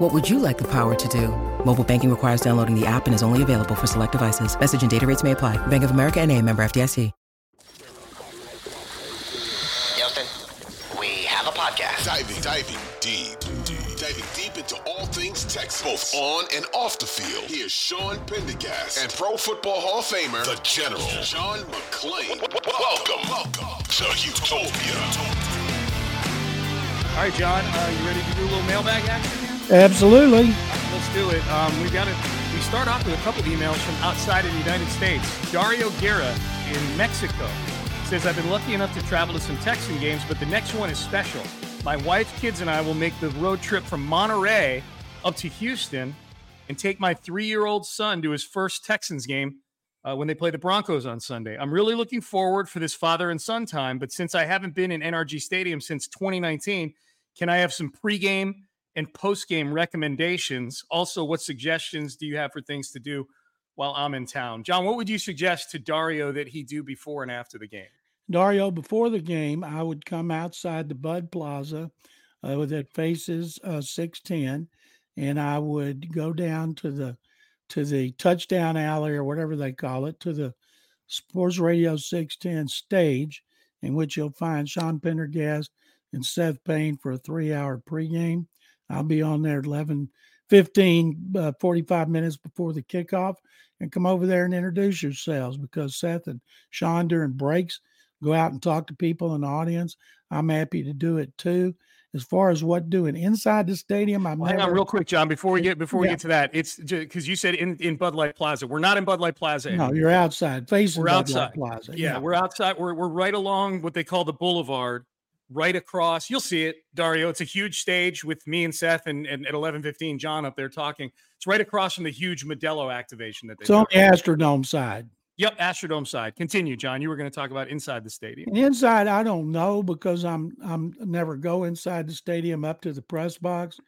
What would you like the power to do? Mobile banking requires downloading the app and is only available for select devices. Message and data rates may apply. Bank of America and a member FDIC. Houston, we have a podcast. Diving, diving deep, deep, diving deep into all things Texas, both on and off the field. Here's Sean Pendergast and Pro Football Hall of Famer, the General, John McClain. Welcome, welcome to Houtopia. All right, John, uh, you ready to do a little mailbag action here? Absolutely. Let's do it. Um, we got it. We start off with a couple emails from outside of the United States. Dario Guerra in Mexico says, I've been lucky enough to travel to some Texan games, but the next one is special. My wife, kids, and I will make the road trip from Monterrey up to Houston and take my three year old son to his first Texans game uh, when they play the Broncos on Sunday. I'm really looking forward for this father and son time, but since I haven't been in NRG Stadium since 2019, can I have some pregame and post game recommendations? Also, what suggestions do you have for things to do while I'm in town? John, what would you suggest to Dario that he do before and after the game? Dario, before the game, I would come outside the Bud Plaza uh, that faces uh, 610, and I would go down to the to the touchdown alley or whatever they call it, to the Sports Radio 610 stage, in which you'll find Sean Pendergast and Seth Payne for a three-hour pregame. I'll be on there 11, 15, uh, 45 minutes before the kickoff and come over there and introduce yourselves because Seth and Sean during breaks go out and talk to people in the audience. I'm happy to do it too. As far as what doing inside the stadium, I'm well, hang on real quick, John. Before we get before we get to that, it's because you said in, in Bud Light Plaza. We're not in Bud Light Plaza. Anymore. No, you're outside facing we're Bud outside. Light Plaza. Yeah, yeah, we're outside. We're we're right along what they call the boulevard, right across. You'll see it, Dario. It's a huge stage with me and Seth, and, and at 11:15, John up there talking. It's right across from the huge Modelo activation that they. It's on the Astrodome side. Yep, Astrodome side. Continue, John. You were going to talk about inside the stadium. Inside, I don't know because I'm I'm never go inside the stadium up to the press box.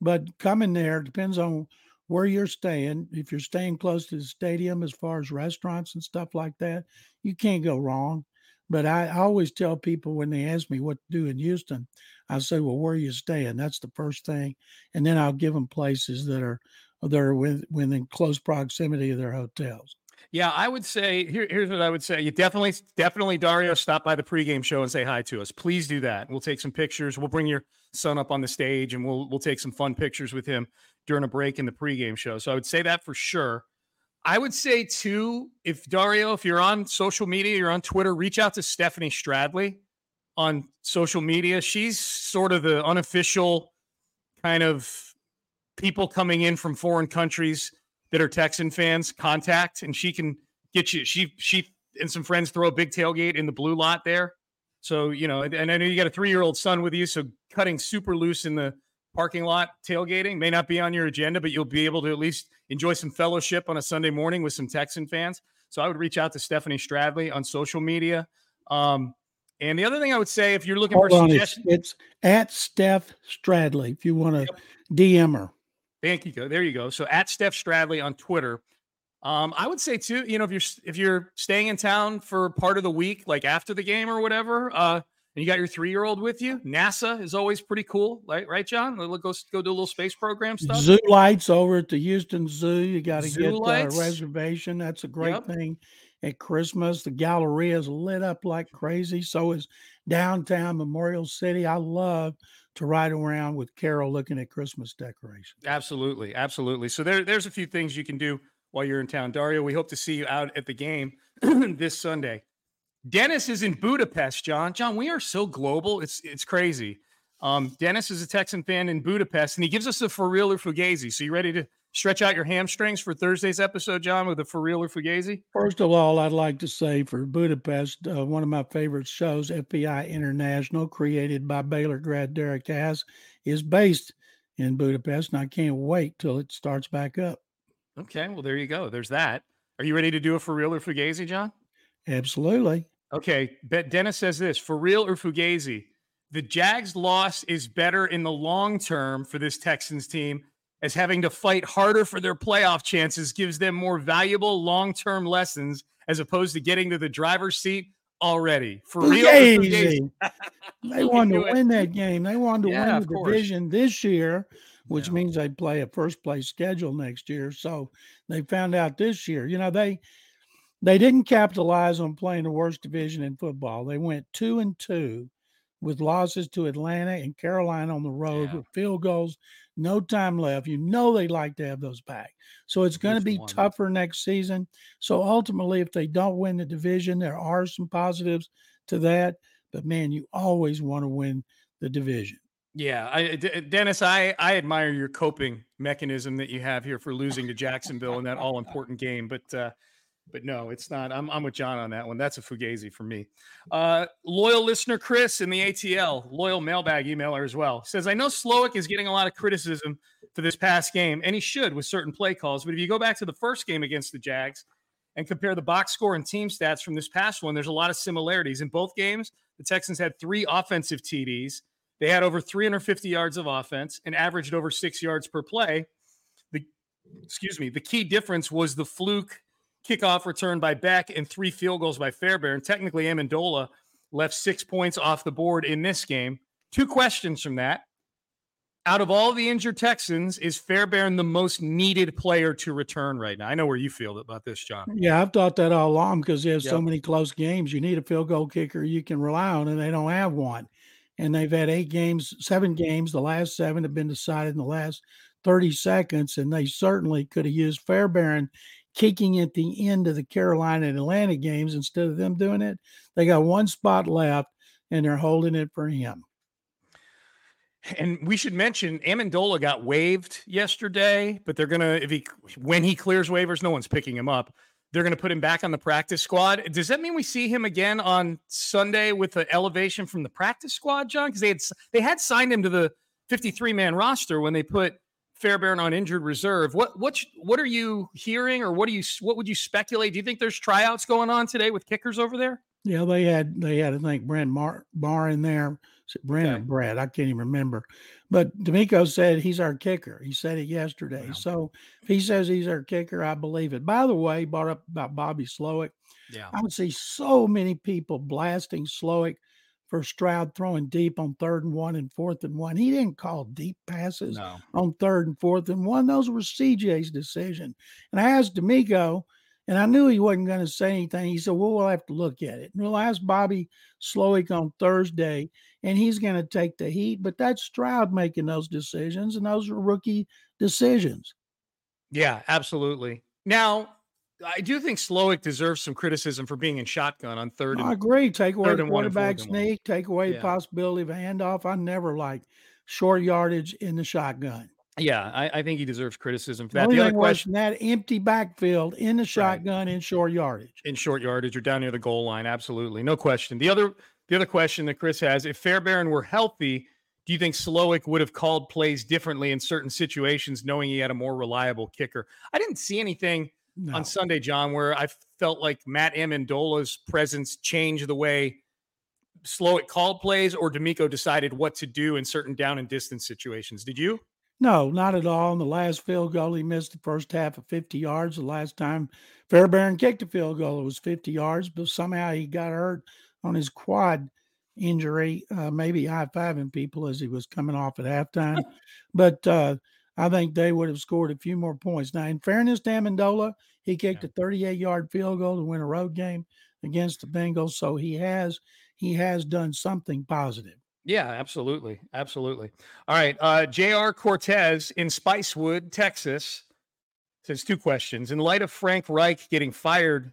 But coming there depends on where you're staying. If you're staying close to the stadium, as far as restaurants and stuff like that, you can't go wrong. But I, always tell people when they ask me what to do in Houston, I say, "Well, where are you staying?" That's the first thing, and then I'll give them places that are that are within close proximity of their hotels. Yeah, I would say here, here's what I would say. You definitely, definitely, Dario, stop by the pregame show and say hi to us. Please do that. We'll take some pictures. We'll bring your son up on the stage and we'll we'll take some fun pictures with him during a break in the pregame show. So I would say that for sure. I would say too, if Dario, if you're on social media, you're on Twitter, reach out to Stephanie Stradley on social media. She's sort of the unofficial kind of people coming in from foreign countries that are Texan fans contact, and she can get you. She she and some friends throw a big tailgate in the blue lot there. So you know, and I know you got a three year old son with you, so cutting super loose in the parking lot tailgating may not be on your agenda, but you'll be able to at least enjoy some fellowship on a Sunday morning with some Texan fans. So I would reach out to Stephanie Stradley on social media. Um, and the other thing I would say, if you're looking Hold for on, suggestions, it's, it's, at Steph Stradley. If you want to yep. DM her. Thank you. There you go. So at Steph Stradley on Twitter. Um, I would say too, you know, if you're if you're staying in town for part of the week, like after the game or whatever, uh, and you got your three year old with you. NASA is always pretty cool, right? Right, John? Go go do a little space program stuff. Zoo lights over at the Houston Zoo. You got to get uh, a reservation. That's a great Yep. thing. At Christmas, the Galleria is lit up like crazy. So is downtown Memorial City. I love to ride around with Carol looking at Christmas decorations. Absolutely, absolutely. So there, there's a few things you can do while you're in town, Dario. We hope to see you out at the game this Sunday. Dennis is in Budapest, John. John, we are so global. It's it's crazy. Um, Dennis is a Texan fan in Budapest, and he gives us a for real or fugazi. So you ready to stretch out your hamstrings for Thursday's episode, John, with a for real or fugazi? First of all, I'd like to say for Budapest, uh, one of my favorite shows, FBI International, created by Baylor grad Derek Haas, is based in Budapest, and I can't wait till it starts back up. Okay, well there you go. There's that. Are you ready to do a for real or fugazi, John? Absolutely. Okay, Bet Dennis says this for real or Fugazi. The Jags loss is better in the long term for this Texans team, as having to fight harder for their playoff chances gives them more valuable long term lessons as opposed to getting to the driver's seat already. For real or Fugazi. Fugazi. They wanted to win that game. They wanted to Yeah, win the division this year, which Yeah. means they play a first place schedule next year. So they found out this year. You know, they they didn't capitalize on playing the worst division in football. They went two and two with losses to Atlanta and Carolina on the road Yeah. with field goals, no time left. You know they like to have those back. So it's going to be one. tougher next season. So ultimately, if they don't win the division, there are some positives to that. But man, you always want to win the division. Yeah, I, D- Dennis, I, I admire your coping mechanism that you have here for losing to Jacksonville in that all important game. But uh, but no, it's not. I'm, I'm with John on that one. That's a fugazi for me. Uh, loyal listener Chris in the ATL, loyal mailbag emailer as well, says I know Slowik is getting a lot of criticism for this past game, and he should with certain play calls. But if you go back to the first game against the Jags and compare the box score and team stats from this past one, there's a lot of similarities in both games. The Texans had three offensive TDs. They had over 350 yards of offense and averaged over six yards per play. The excuse me, the key difference was the fluke kickoff return by Beck and three field goals by Fairbairn. Technically, Ammendola left six points off the board in this game. Two questions from that. Out of all the injured Texans, is Fairbairn the most needed player to return right now? I know where you feel about this, John. Yeah, I've thought that all along because there's so Yep. many close games. You need a field goal kicker you can rely on, and they don't have one. And they've had eight games, seven games. The last seven have been decided in the last 30 seconds, and they certainly could have used Fairbairn kicking at the end of the Carolina and Atlanta games instead of them doing it. They got one spot left, and they're holding it for him. And we should mention Ammendola got waived yesterday, but they're gonna if he when he clears waivers, no one's picking him up. They're gonna put him back on the practice squad. Does that mean we see him again on Sunday with the elevation from the practice squad, John? Because they had they had signed him to the 53 man roster when they put Fairbairn on injured reserve. What what what are you hearing, or what do you what would you speculate? Do you think there's tryouts going on today with kickers over there? Yeah, they had they had I think Brent Mar- Barr in there. Is it Brent Okay. or Brad? I can't even remember. But DeMeco said he's our kicker. He said it yesterday. Wow. So if he says he's our kicker, I believe it. By the way, brought up about Bobby Slowik. Yeah. I would see so many people blasting Slowik for Stroud throwing deep on third and one and fourth and one. He didn't call deep passes No. on third and fourth and one. Those were CJ's decision. And I asked DeMeco, and I knew he wasn't going to say anything. He said, Well, we'll have to look at it. And we'll ask Bobby Slowik on Thursday, and he's going to take the heat. But that's Stroud making those decisions, and those are rookie decisions. Yeah, absolutely. Now, I do think Slowik deserves some criticism for being in shotgun on third I agree. Ah, take away the and and quarterback and sneak, take away the Yeah. possibility of a handoff. I never liked short yardage in the shotgun. yeah, I, I think he deserves criticism for The that. only The other question that empty backfield in the shotgun in short yardage. in short yardage or down near the goal line, absolutely, no question. The other the other question that Chris has: If Fairbairn were healthy, do you think Slowik would have called plays differently in certain situations, knowing he had a more reliable kicker? I didn't see anything No. on Sunday, John, where I felt like Matt Ammendola's presence changed the way Slowik called plays, or DeMeco decided what to do in certain down and distance situations. Did you? No, not at all. In the last field goal, he missed the first half of 50 yards. The last time Fairbairn kicked a field goal, it was 50 yards, but somehow he got hurt on his quad injury, uh, maybe high fiving people as he was coming off at halftime. but uh, I think they would have scored a few more points. Now, in fairness to Ammendola, he kicked a 38 yard field goal to win a road game against the Bengals. So he has he has done something positive. Yeah, absolutely. Absolutely. All right. Uh, J.R. Cortez in Spicewood, Texas says two questions. In light of Frank Reich getting fired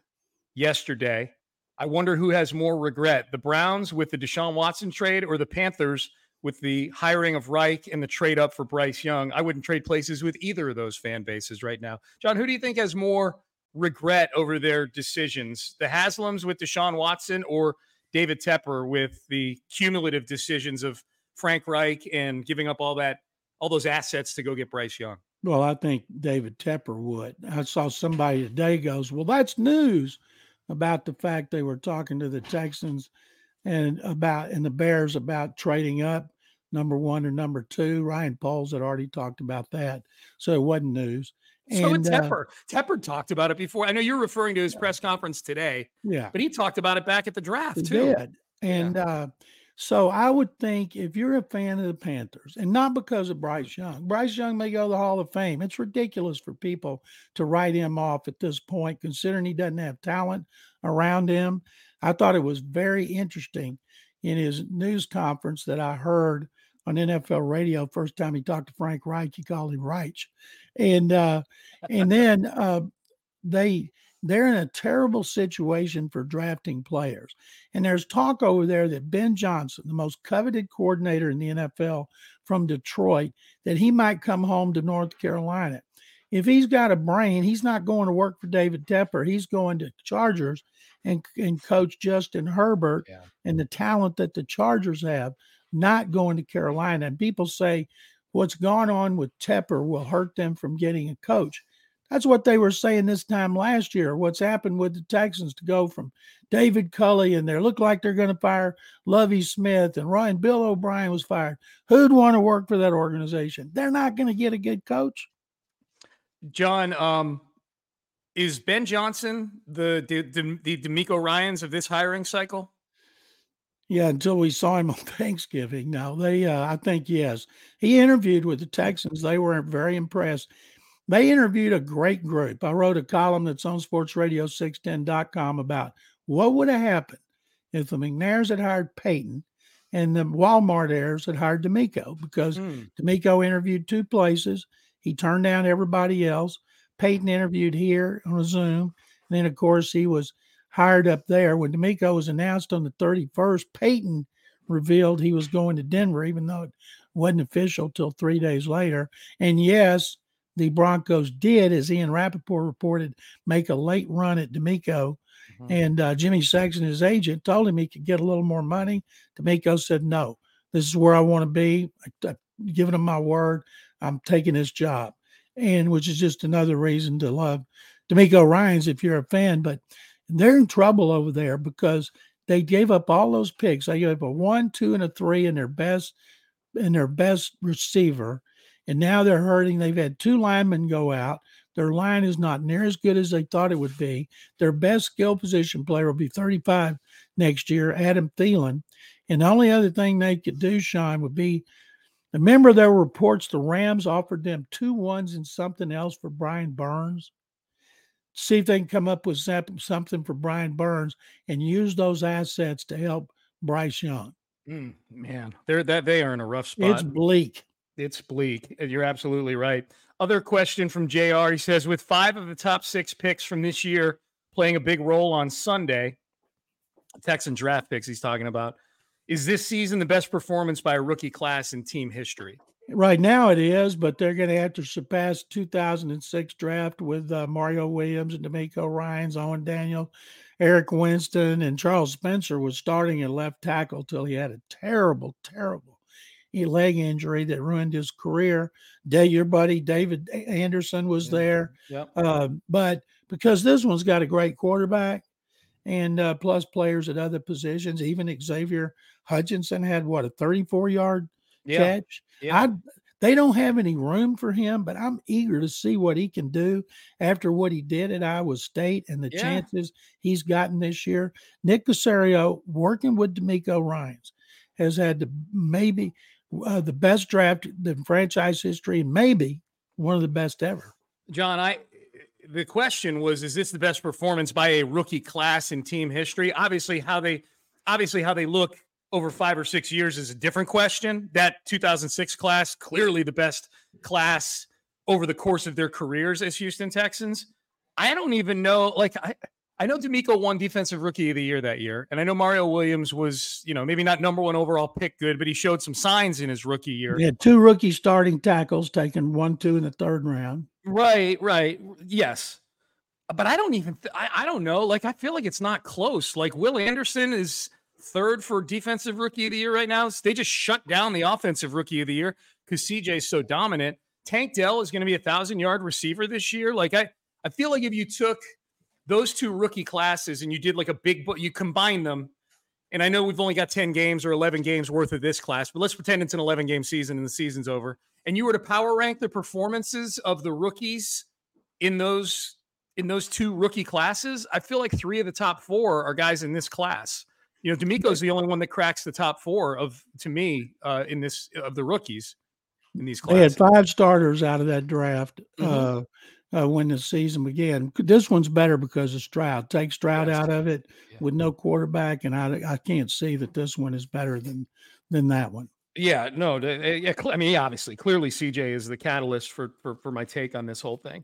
yesterday, I wonder who has more regret the Browns with the Deshaun Watson trade or the Panthers with the hiring of Reich and the trade up for Bryce Young. I wouldn't trade places with either of those fan bases right now. John, who do you think has more regret over their decisions? The Haslams with Deshaun Watson or David Tepper with the cumulative decisions of Frank Reich and giving up all that, all those assets to go get Bryce Young? Well, I think David Tepper would. I saw somebody today goes, Well, that's news about the fact they were talking to the Texans and about and the Bears about trading up number one or number two. Ryan Pauls had already talked about that, so it wasn't news. So and, Tepper. Uh, Tepper talked about it before. I know you're referring to his press conference today. Yeah, but he talked about it back at the draft he too. Did. And yeah. uh, so I would think if you're a fan of the Panthers, and not because of Bryce Young, Bryce Young may go to the Hall of Fame. It's ridiculous for people to write him off at this point, considering he doesn't have talent around him. I thought it was very interesting in his news conference that I heard on NFL radio. First time he talked to Frank Reich, he called him Reich, and uh, and then uh, they they're in a terrible situation for drafting players. And there's talk over there that Ben Johnson, the most coveted coordinator in the NFL from Detroit, that he might come home to North Carolina. If he's got a brain, he's not going to work for David Tepper. He's going to Chargers and, and coach Justin Herbert yeah. and the talent that the Chargers have, not going to Carolina. And people say what's gone on with Tepper will hurt them from getting a coach. That's what they were saying this time last year. What's happened with the Texans to go from David Culley and they look like they're going to fire Lovie Smith and Ryan Bill O'Brien was fired. Who'd want to work for that organization? They're not going to get a good coach. John, um, is Ben Johnson the the the, the DeMeco Ryans of this hiring cycle? Yeah, until we saw him on Thanksgiving. Now they, uh, I think yes, he interviewed with the Texans. They were very impressed. They interviewed a great group. I wrote a column that's on sportsradio610.com about what would have happened if the McNairs had hired Peyton and the Walmart heirs had hired DeMeco because mm. DeMeco interviewed two places. He turned down everybody else. Peyton interviewed here on a Zoom. And then, of course, he was hired up there. When DeMeco was announced on the 31st, Peyton revealed he was going to Denver, even though it wasn't official till three days later. And yes, the Broncos did, as Ian Rapoport reported, make a late run at DeMeco. Mm-hmm. And uh, Jimmy Sexton, his agent, told him he could get a little more money. DeMeco said, No, this is where I want to be. I, I've given him my word. I'm taking this job and which is just another reason to love DeMeco Ryans if you're a fan. But they're in trouble over there because they gave up all those picks. They gave up a one, two, and a three in their best in their best receiver, and now they're hurting. They've had two linemen go out. Their line is not near as good as they thought it would be. Their best skill position player will be 35 next year, Adam Thielen. And the only other thing they could do, Sean, would be Remember, there were reports the Rams offered them two ones and something else for Brian Burns. See if they can come up with something for Brian Burns and use those assets to help Bryce Young. Mm, man, they're that they are in a rough spot. It's bleak. It's bleak. You're absolutely right. Other question from JR. He says, with five of the top six picks from this year playing a big role on Sunday, Texan draft picks he's talking about. Is this season the best performance by a rookie class in team history? Right now it is, but they're going to have to surpass 2006 draft with uh, Mario Williams and DeMeco Ryans, Owen Daniel, Eric Winston, and Charles Spencer was starting at left tackle till he had a terrible, terrible leg injury that ruined his career. Day, your buddy David Anderson was there. Yep. Uh, but because this one's got a great quarterback and uh, plus players at other positions, even Xavier Hutchinson had what a 34 yard yeah. catch. Yeah. I They don't have any room for him, but I'm eager to see what he can do after what he did at Iowa State and the Yeah. chances he's gotten this year. Nick Caserio, working with DeMeco Ryans, has had the, maybe uh, the best draft in franchise history, and maybe one of the best ever. John, I the question was is this the best performance by a rookie class in team history? Obviously how they obviously how they look over 5 or 6 years is a different question. That 2006 class clearly the best class over the course of their careers as Houston Texans. I don't even know like I I know DeMeco won defensive rookie of the year that year and I know Mario Williams was, you know, maybe not number 1 overall pick good, but he showed some signs in his rookie year. He had two rookie starting tackles taken one, two in the third round. Right, right. Yes. But I don't even, th- I, I don't know. Like, I feel like it's not close. Like, Will Anderson is third for defensive rookie of the year right now. They just shut down the offensive rookie of the year because CJ is so dominant. Tank Dell is going to be a thousand yard receiver this year. Like, I, I feel like if you took those two rookie classes and you did like a big, but you combine them, and I know we've only got 10 games or 11 games worth of this class, but let's pretend it's an 11 game season and the season's over. And you were to power rank the performances of the rookies in those in those two rookie classes, I feel like three of the top four are guys in this class. You know, DeMeco's the only one that cracks the top four of to me uh, in this of the rookies in these classes. They had five starters out of that draft Mhm. uh, uh, when the season began. This one's better because of Stroud. Take Stroud out of it Yeah. with no quarterback, and I I can't see that this one is better than than that one. Yeah, no, uh, yeah. I mean, obviously, clearly, CJ is the catalyst for for for my take on this whole thing.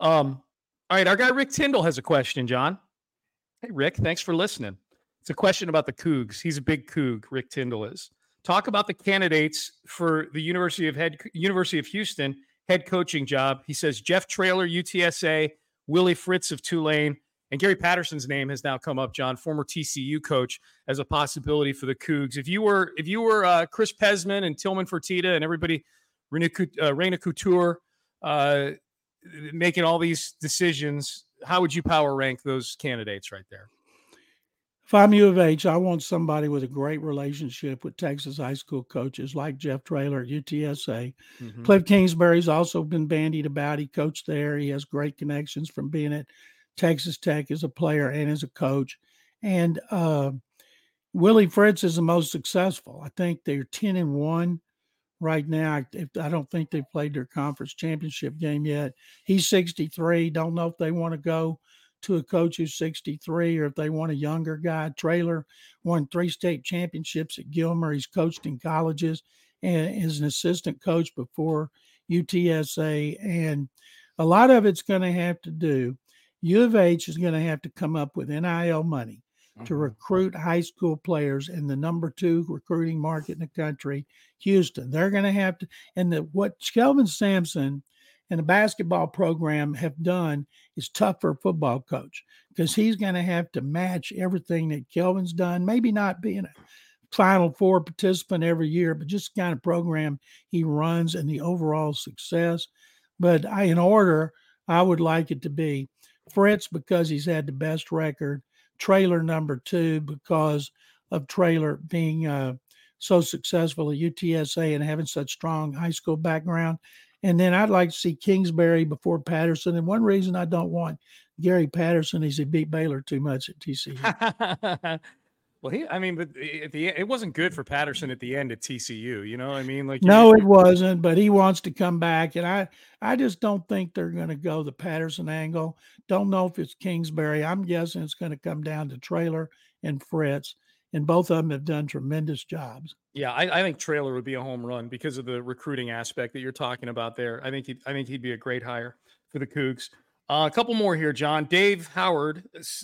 Um, all right, our guy Rick Tyndall has a question, John. Hey, Rick, thanks for listening. It's a question about the Cougs. He's a big Coug. Rick Tyndall is. Talk about the candidates for the University of Head University of Houston head coaching job. He says Jeff Traylor, UTSA, Willie Fritz of Tulane, and Gary Patterson's name has now come up. John, former TCU coach, as a possibility for the Cougs. If you were if you were uh, Chris Pezman and Tillman Fertitta and everybody, Renu, uh, Khator. Uh, making all these decisions, how would you power rank those candidates right there? If I'm U of H, I want somebody with a great relationship with Texas high school coaches like Jeff Traylor at UTSA. Mhm. Cliff Kingsbury's also been bandied about. He coached there. He has great connections from being at Texas Tech as a player and as a coach. And uh, Willie Fritz is the most successful. I think they're 10 and 1 right now. I, don't think they've played their conference championship game yet. He's 63. Don't know if they want to go to a coach who's 63 or if they want a younger guy. Traylor won three state championships at Gilmer. He's coached in colleges and is an assistant coach before UTSA. And a lot of it's going to have to do, U of H is going to have to come up with NIL money to mm-hmm. recruit high school players in the number two recruiting market in the country, Houston. They're going to have to, and the, what Kelvin Sampson and the basketball program have done is tough for a football coach because he's going to have to match everything that Kelvin's done. Maybe not being a Final Four participant every year, but just the kind of program he runs and the overall success. But I, in order, I would like it to be Fritz because he's had the best record, Traylor number two because of Traylor being uh, so successful at UTSA and having such strong high school background. And then I'd like to see Kingsbury before Patterson. And one reason I don't want Gary Patterson is he beat Baylor too much at TCU. well, he, I mean, but at the end it wasn't good for Patterson at the end at TCU. You know, what I mean, like No, it wasn't, but he wants to come back. And I, I just don't think they're going to go the Patterson angle. Don't know if it's Kingsbury. I'm guessing it's going to come down to Traylor and Fritz. And both of them have done tremendous jobs. Yeah, I, I think Traylor would be a home run because of the recruiting aspect that you're talking about there. I think he, I think he'd be a great hire for the Cougs. Uh, a couple more here, John. Dave Howard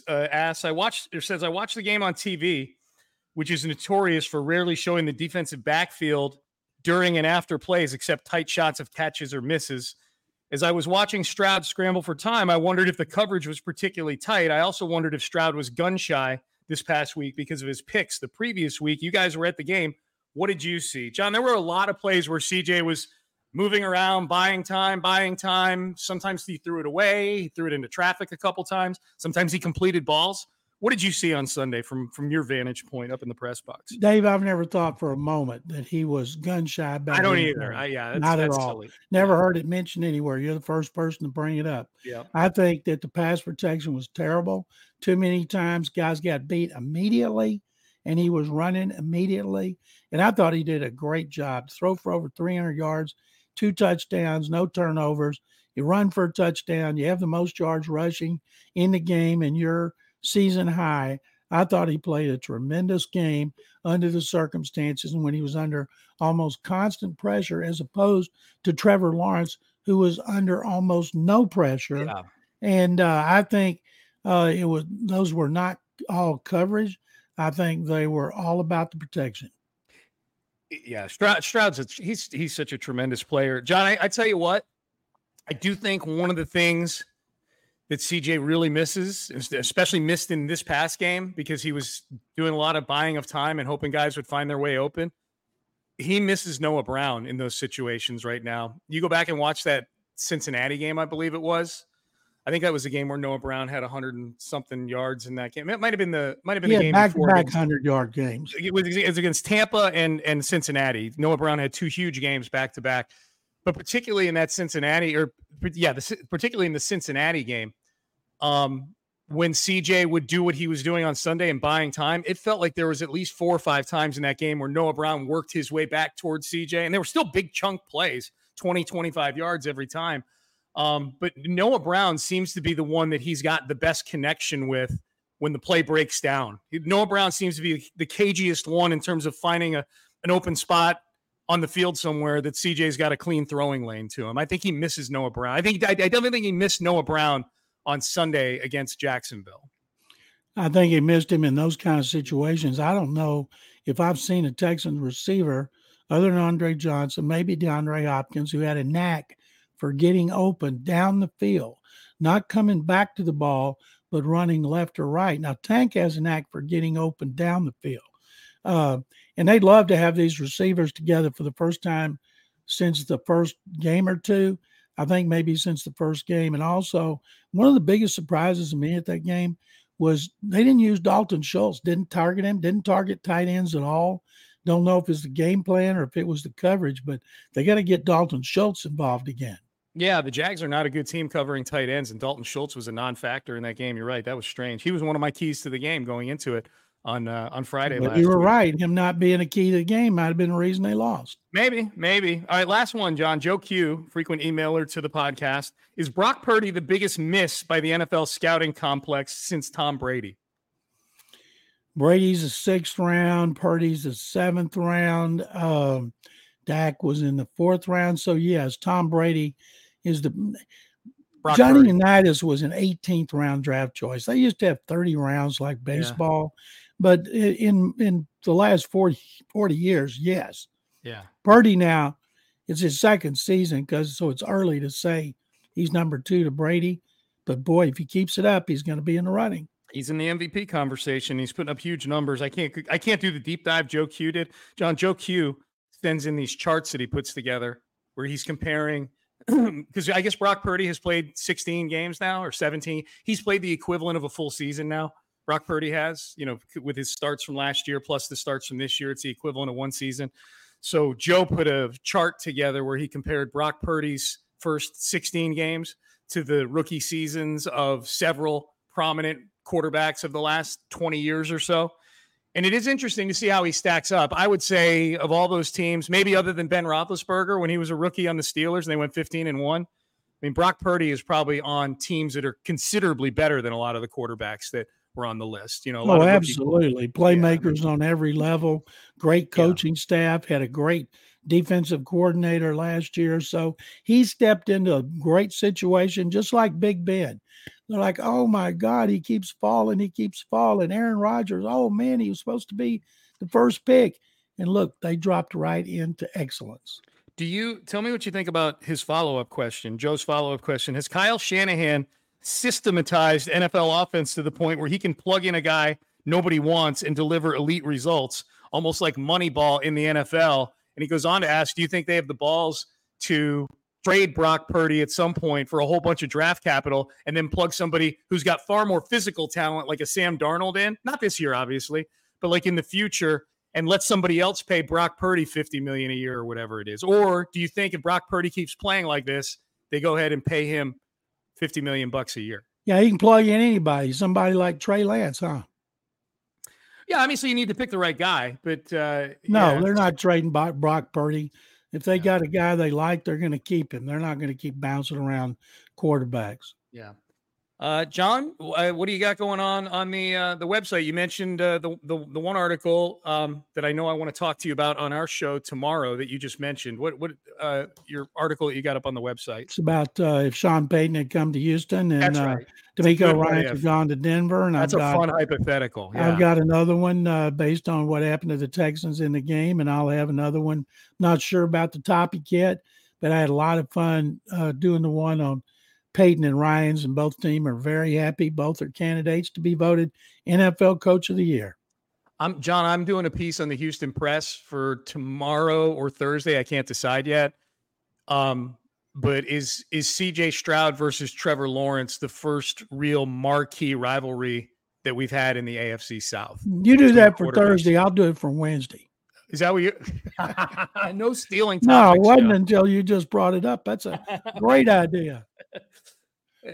uh, asks, "I watched or says I watched the game on TV, which is notorious for rarely showing the defensive backfield during and after plays, except tight shots of catches or misses. As I was watching Stroud scramble for time, I wondered if the coverage was particularly tight. I also wondered if Stroud was gun shy this past week because of his picks the previous week. You guys were at the game. What did you see? John, there were a lot of plays where CJ was moving around, buying time, buying time. Sometimes he threw it away, he threw it into traffic a couple times. Sometimes he completed balls. What did you see on Sunday from from your vantage point up in the press box? Dave, I've never thought for a moment that he was gun shy about. I don't either. I, yeah, that's, not that's at all. silly. Never heard it mentioned anywhere. You're the first person to bring it up. Yeah. I think that the pass protection was terrible. Too many times guys got beat immediately, and he was running immediately. And I thought he did a great job. Throw for over 300 yards, two touchdowns, no turnovers. You run for a touchdown. You have the most yards rushing in the game, and you're season high. I thought he played a tremendous game under the circumstances and when he was under almost constant pressure, as opposed to Trevor Lawrence, who was under almost no pressure. Yeah. And uh, I think uh, it was those were not all coverage. I think they were all about the protection. Yeah, Stroud, Stroud's a, he's he's such a tremendous player. John, I, I tell you what, I do think one of the things that CJ really misses, especially missed in this past game because he was doing a lot of buying of time and hoping guys would find their way open. He misses Noah Brown in those situations right now. You go back and watch that Cincinnati game, I believe it was. I think that was a game where Noah Brown had 100 and something yards in that game. It might have been the might have been He the game back before back hundred yard games. it was, it was against Tampa and and Cincinnati. Noah Brown had two huge games back to back, but particularly in that Cincinnati or yeah, the, particularly in the Cincinnati game, um, when CJ would do what he was doing on Sunday and buying time, it felt like there was at least four or five times in that game where Noah Brown worked his way back towards CJ, and there were still big chunk plays, 20, 25 yards every time. Um, but Noah Brown seems to be the one that he's got the best connection with when the play breaks down. Noah Brown seems to be the cagiest one in terms of finding a an open spot on the field somewhere that CJ's got a clean throwing lane to him. I think he misses Noah Brown. I think I, I definitely think he missed Noah Brown on Sunday against Jacksonville. I think he missed him in those kind of situations. I don't know if I've seen a Texans receiver other than Andre Johnson, maybe DeAndre Hopkins, who had a knack for getting open down the field, not coming back to the ball, but running left or right. Now, Tank has an act for getting open down the field. Uh, and they'd love to have these receivers together for the first time since the first game or two. I think maybe since the first game. And also, one of the biggest surprises to me at that game was they didn't use Dalton Schultz, didn't target him, didn't target tight ends at all. Don't know if it's the game plan or if it was the coverage, but they got to get Dalton Schultz involved again. Yeah, the Jags are not a good team covering tight ends, and Dalton Schultz was a non-factor in that game. You're right; that was strange. He was one of my keys to the game going into it on uh, on Friday. But you were week. right. Him not being a key to the game might have been the reason they lost. Maybe, maybe. All right, last one, John. Joe Q, frequent emailer to the podcast. Is Brock Purdy the biggest miss by the NFL scouting complex since Tom Brady? Brady's a sixth round, Purdy's a seventh round. Um, Dak was in the fourth round. So yes, Tom Brady is the Brock Johnny Purdy. Unitas was an 18th round draft choice. They used to have 30 rounds like baseball, but in in the last 40, 40 years, yes. Yeah. Purdy now, it's his second season because so it's early to say he's number two to Brady. But boy, if he keeps it up, he's going to be in the running. He's in the MVP conversation. He's putting up huge numbers. I can't I can't do the deep dive Joe Q did. John Joe Q sends in these charts that he puts together where he's comparing because I guess Brock Purdy has played 16 games now or 17. He's played the equivalent of a full season now. Brock Purdy has, you know, with his starts from last year plus the starts from this year, it's the equivalent of one season. So Joe put a chart together where he compared Brock Purdy's first 16 games to the rookie seasons of several prominent quarterbacks of the last 20 years or so. And it is interesting to see how he stacks up. I would say of all those teams, maybe other than Ben Roethlisberger when he was a rookie on the Steelers and they went 15 and one. I mean, Brock Purdy is probably on teams that are considerably better than a lot of the quarterbacks that were on the list. You know, a lot Oh, absolutely. Playmakers on every level, great Yeah. coaching staff, had a great defensive coordinator last year. So he stepped into a great situation, just like Big Ben. They're like, oh my God, he keeps falling, he keeps falling. Aaron Rodgers, oh man, he was supposed to be the first pick. And look, they dropped right into excellence. Do you tell me what you think about his follow up question? Joe's follow up question Has Kyle Shanahan systematized NFL offense to the point where he can plug in a guy nobody wants and deliver elite results, almost like Moneyball in the NFL? And he goes on to ask, Do you think they have the balls to trade Brock Purdy at some point for a whole bunch of draft capital and then plug somebody who's got far more physical talent like a Sam Darnold in? Not this year, obviously, but like in the future and let somebody else pay Brock Purdy 50 million a year or whatever it is? Or do you think if Brock Purdy keeps playing like this, they go ahead and pay him 50 million bucks a year? Yeah, he can plug in anybody, somebody like Trey Lance, huh? Yeah, I mean, so you need to pick the right guy, but uh, no, yeah. they're not trading Brock Purdy. If they got a guy they like, they're going to keep him. They're not going to keep bouncing around quarterbacks. Yeah. Uh, John, uh, what do you got going on on the uh, the website? You mentioned uh, the, the the one article um, that I know I want to talk to you about on our show tomorrow that you just mentioned. What what uh, your article that you got up on the website? It's about uh, if Sean Payton had come to Houston and That's right. DeMeco Ryan had gone to Denver. And That's I've a got, fun hypothetical. Yeah. I've got another one based on what happened to the Texans in the game, and I'll have another one. Not sure about the topic yet, but I had a lot of fun doing the one on Peyton and Ryans and both team are very happy. Both are candidates to be voted NFL Coach of the Year. I'm John. I'm doing a piece on the Houston Press for tomorrow or Thursday. I can't decide yet. Um, but is is CJ Stroud versus Trevor Lawrence the first real marquee rivalry that we've had in the AFC South? You do that for Thursday. I'll do it for Wednesday. Is that what you? no stealing. Time? No, it wasn't until you just brought it up. That's a great idea.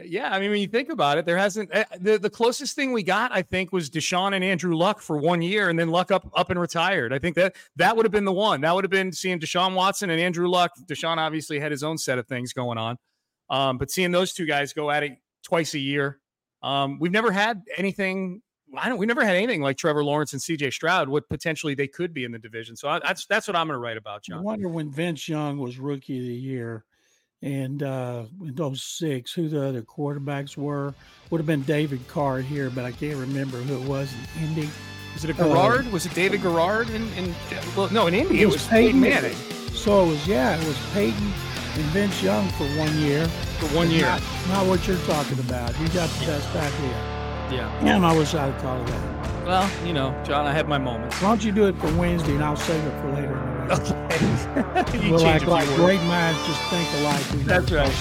Yeah, I mean, when you think about it, there hasn't the, the closest thing we got, I think, was Deshaun and Andrew Luck for one year, and then Luck up up and retired. I think that that would have been the one. That would have been seeing Deshaun Watson and Andrew Luck. Deshaun obviously had his own set of things going on, um, but seeing those two guys go at it twice a year, um, we've never had anything. I don't. We never had anything like Trevor Lawrence and C.J. Stroud. What potentially they could be in the division. So I, that's that's what I'm going to write about, John. I wonder when Vince Young was Rookie of the Year and uh, in those six, who the other quarterbacks were. Would have been David Carr here, but I can't remember who it was in Indy. Was it a Garrard? Uh, was it David Garrard in, in well, no, in Indy it was, it was Peyton, Peyton Manning. So it was yeah, it was Peyton and Vince Young for one year. For one year. Not, not what you're talking about. You got the best idea. Yeah. And I wish I'd thought of that. Well, you know, John, I have my moments. Why don't you do it for Wednesday and I'll save it for later Okay. we'll act like great minds just think alike. That's right.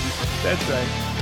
That's right.